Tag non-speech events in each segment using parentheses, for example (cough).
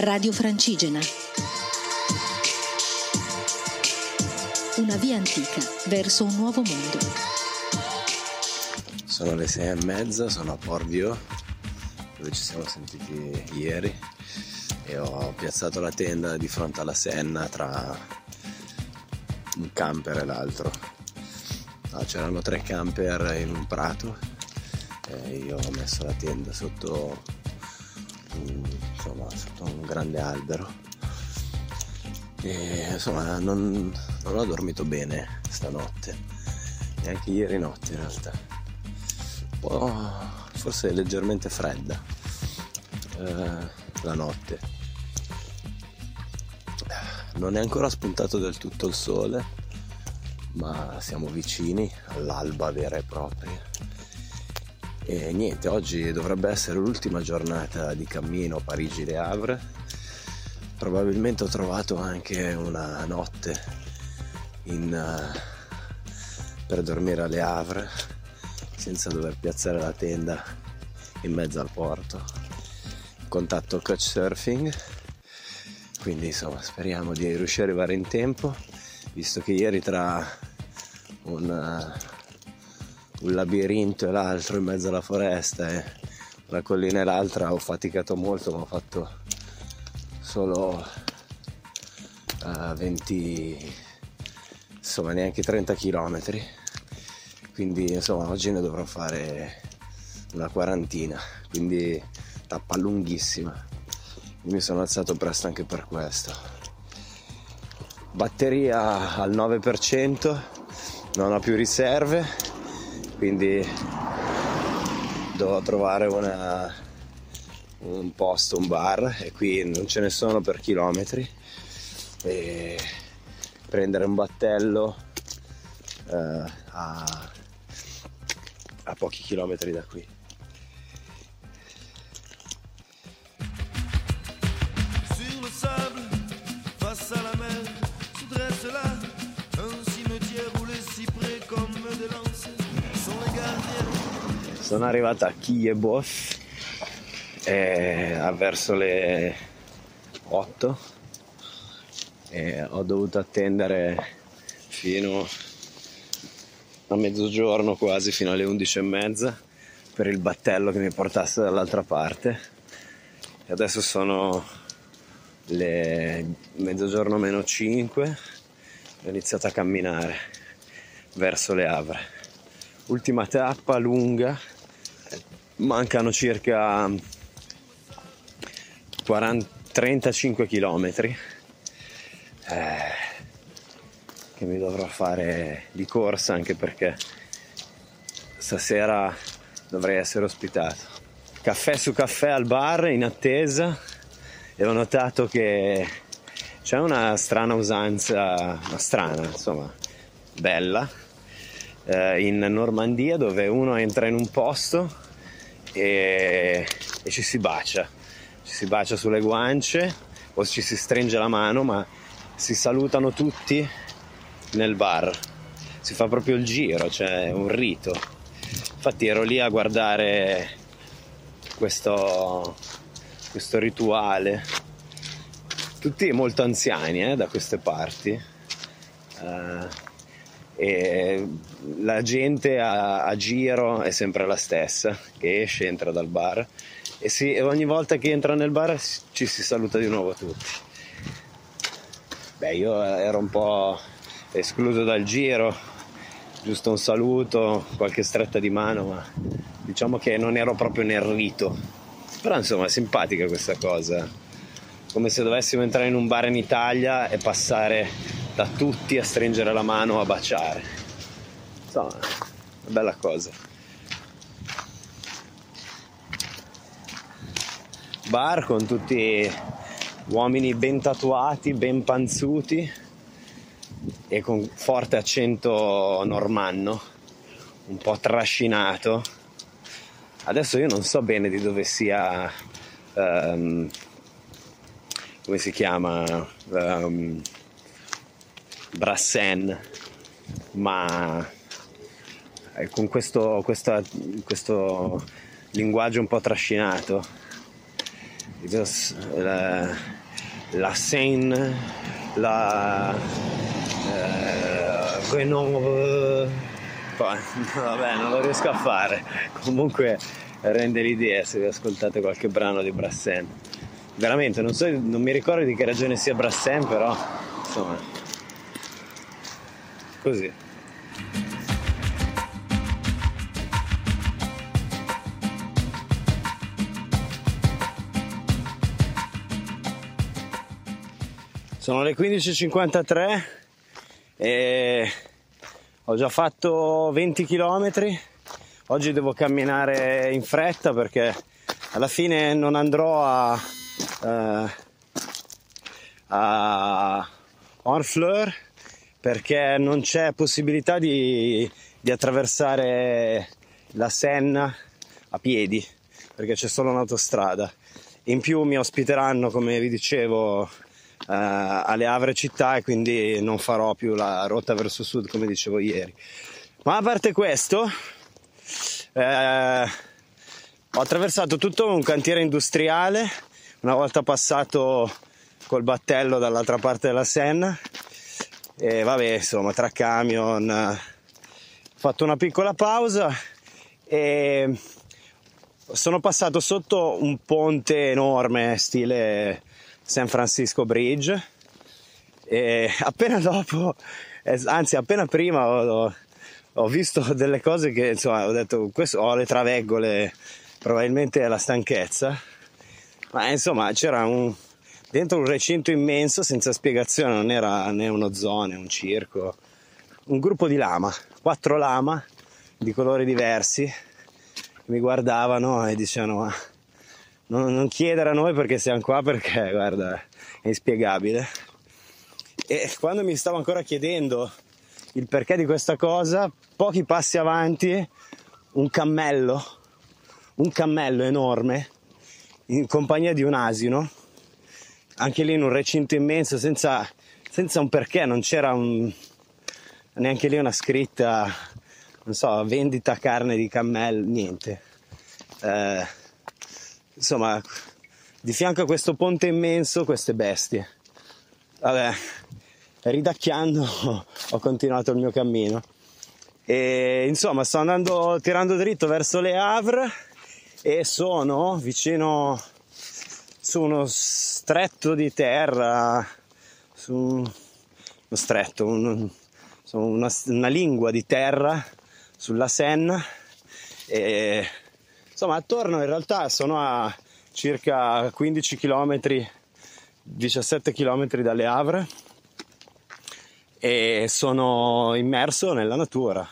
Radio Francigena. Una via antica verso un nuovo mondo. Sono le sei e mezza, sono a Porvio, dove ci siamo sentiti ieri e ho piazzato la tenda di fronte alla Senna tra un camper e l'altro. No, c'erano tre camper in un prato e io ho messo la tenda sotto insomma, sotto un grande albero. E insomma non, non ho dormito bene stanotte, neanche ieri notte in realtà. Un po' forse leggermente fredda eh, la notte. Non è ancora spuntato del tutto il sole, ma siamo vicini all'alba vera e propria e niente, oggi dovrebbe essere l'ultima giornata di cammino Parigi-Le Havre. Probabilmente ho trovato anche una notte in, uh, per dormire a Le Havre senza dover piazzare la tenda in mezzo al porto. Contatto couchsurfing, quindi insomma speriamo di riuscire ad arrivare in tempo, visto che ieri tra un... Uh, un labirinto e l'altro in mezzo alla foresta e una collina e l'altra ho faticato molto ma ho fatto solo uh, 20 insomma neanche 30 km quindi insomma oggi ne dovrò fare una quarantina quindi tappa lunghissima. Io mi sono alzato presto anche per questo. Batteria al 9% non ho più riserve quindi devo trovare una, un posto, un bar e qui non ce ne sono per chilometri e prendere un battello eh, a, a pochi chilometri da qui. Sono arrivato a Kiev eh, verso le 8 e ho dovuto attendere fino a mezzogiorno quasi fino alle 11 e mezza per il battello che mi portasse dall'altra parte. E adesso sono le mezzogiorno meno 5 ho iniziato a camminare verso le Avre ultima tappa lunga mancano circa 40, 35 km eh, che mi dovrò fare di corsa anche perché stasera dovrei essere ospitato. Caffè su caffè al bar in attesa e ho notato che c'è una strana usanza, una strana insomma, bella, eh, in Normandia dove uno entra in un posto e, e ci si bacia, ci si bacia sulle guance o ci si stringe la mano, ma si salutano tutti nel bar. Si fa proprio il giro, cioè un rito. Infatti ero lì a guardare questo, questo rituale. Tutti molto anziani eh, da queste parti. Uh, e la gente a, a, giro è sempre la stessa, che esce, entra dal bar e, si, ogni volta che entra nel bar ci si saluta di nuovo tutti. Beh, io ero un po' escluso dal giro, giusto un saluto, qualche stretta di mano, ma diciamo che non ero proprio nel rito. Però insomma è simpatica questa cosa, come se dovessimo entrare in un bar in Italia e passare da tutti a stringere la mano, a baciare. Insomma, una bella cosa. Bar con tutti uomini ben tatuati, ben panzuti e con forte accento normanno, un po' trascinato. Adesso io non so bene di dove sia, um, come si chiama, um, Brassen, ma eh, con questo, questa, questo linguaggio un po' trascinato. la, la Seine, la eh, Grenoble, (laughs) vabbè non lo riesco a fare, comunque rende l'idea se vi ascoltate qualche brano di Brassen. Veramente non, so, non mi ricordo di che ragione sia Brassen, però insomma così. Sono le 15.53 e ho già fatto 20 km. Oggi devo camminare in fretta perché alla fine non andrò a, uh, a Honfleur perché non c'è possibilità di, di attraversare la Senna a piedi perché c'è solo un'autostrada. In più mi ospiteranno, come vi dicevo, eh, alle Avre città e quindi non farò più la rotta verso sud come dicevo ieri. Ma a parte questo, eh, ho attraversato tutto un cantiere industriale una volta passato col battello dall'altra parte della Senna e vabbè insomma tra camion ho fatto una piccola pausa e sono passato sotto un ponte enorme stile San Francisco Bridge. E appena dopo, anzi appena prima ho, ho visto delle cose che insomma ho detto questo, ho le traveggole, probabilmente è la stanchezza, ma insomma c'era un, dentro un recinto immenso senza spiegazione, non era né uno zoo né un circo, un gruppo di lama, quattro lama di colori diversi mi guardavano e dicevano non, non chiedere a noi perché siamo qua perché guarda è inspiegabile. E quando mi stavo ancora chiedendo il perché di questa cosa pochi passi avanti un cammello un cammello enorme in compagnia di un asino anche lì in un recinto immenso senza, senza un perché non c'era un, neanche lì una scritta non so vendita carne di cammello niente eh, insomma, di fianco a questo ponte immenso, queste bestie. Vabbè, ridacchiando (laughs) ho continuato il mio cammino. E insomma, sto andando tirando dritto verso le Havre e sono vicino su uno stretto di terra, su uno stretto, un, una, una lingua di terra sulla Senna e Insomma, attorno in realtà sono a circa 15 km, 17 km dalle Havre e sono immerso nella natura.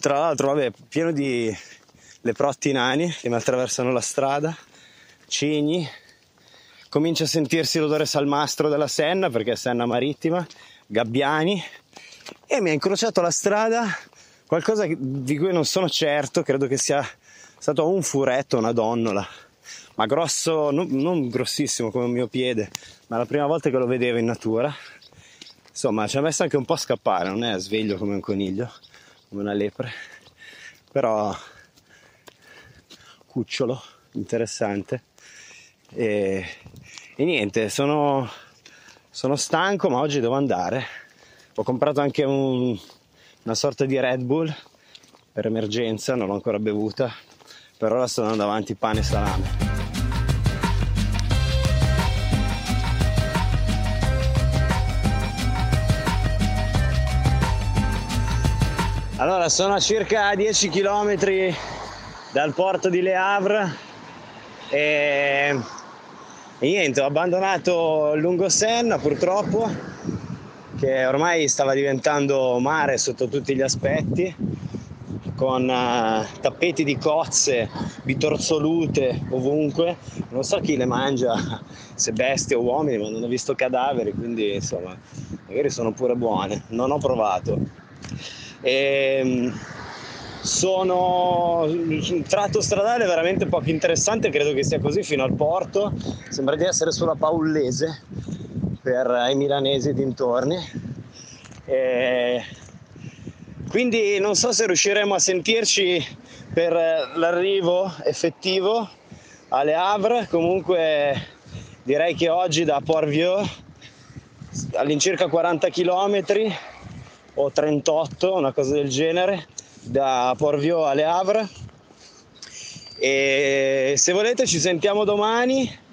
Tra l'altro, vabbè, pieno di leprotti nani che mi attraversano la strada, cigni, comincia a sentirsi l'odore salmastro della Senna perché è Senna marittima, gabbiani e mi ha incrociato la strada qualcosa di cui non sono certo, credo che sia stato un furetto, una donnola, ma grosso, non, non grossissimo come il mio piede, ma la prima volta che lo vedevo in natura. Insomma, ci ha messo anche un po' a scappare, non è sveglio come un coniglio, come una lepre, però cucciolo, interessante. E, e niente, sono, sono, stanco, ma oggi devo andare. Ho comprato anche un, una sorta di Red Bull per emergenza, non l'ho ancora bevuta, per ora sto andando avanti pane e salame. Allora, sono a circa 10 km dal porto di Le Havre e, e niente, ho abbandonato lungo Senna purtroppo, che ormai stava diventando mare sotto tutti gli aspetti con uh, tappeti di cozze bitorsolute ovunque. Non so chi le mangia, (laughs) se bestie o uomini, ma non ho visto cadaveri, quindi insomma, magari sono pure buone. Non ho provato. E, ehm, sono un tratto stradale veramente poco interessante, credo che sia così fino al porto. Sembra di essere sulla Paullese per i milanesi dintorni. E quindi non so se riusciremo a sentirci per l'arrivo effettivo alle Havre. Comunque direi che oggi da Port-Vieux all'incirca 40 km o 38, una cosa del genere, da Port-Vieux alle Havre. E se volete ci sentiamo domani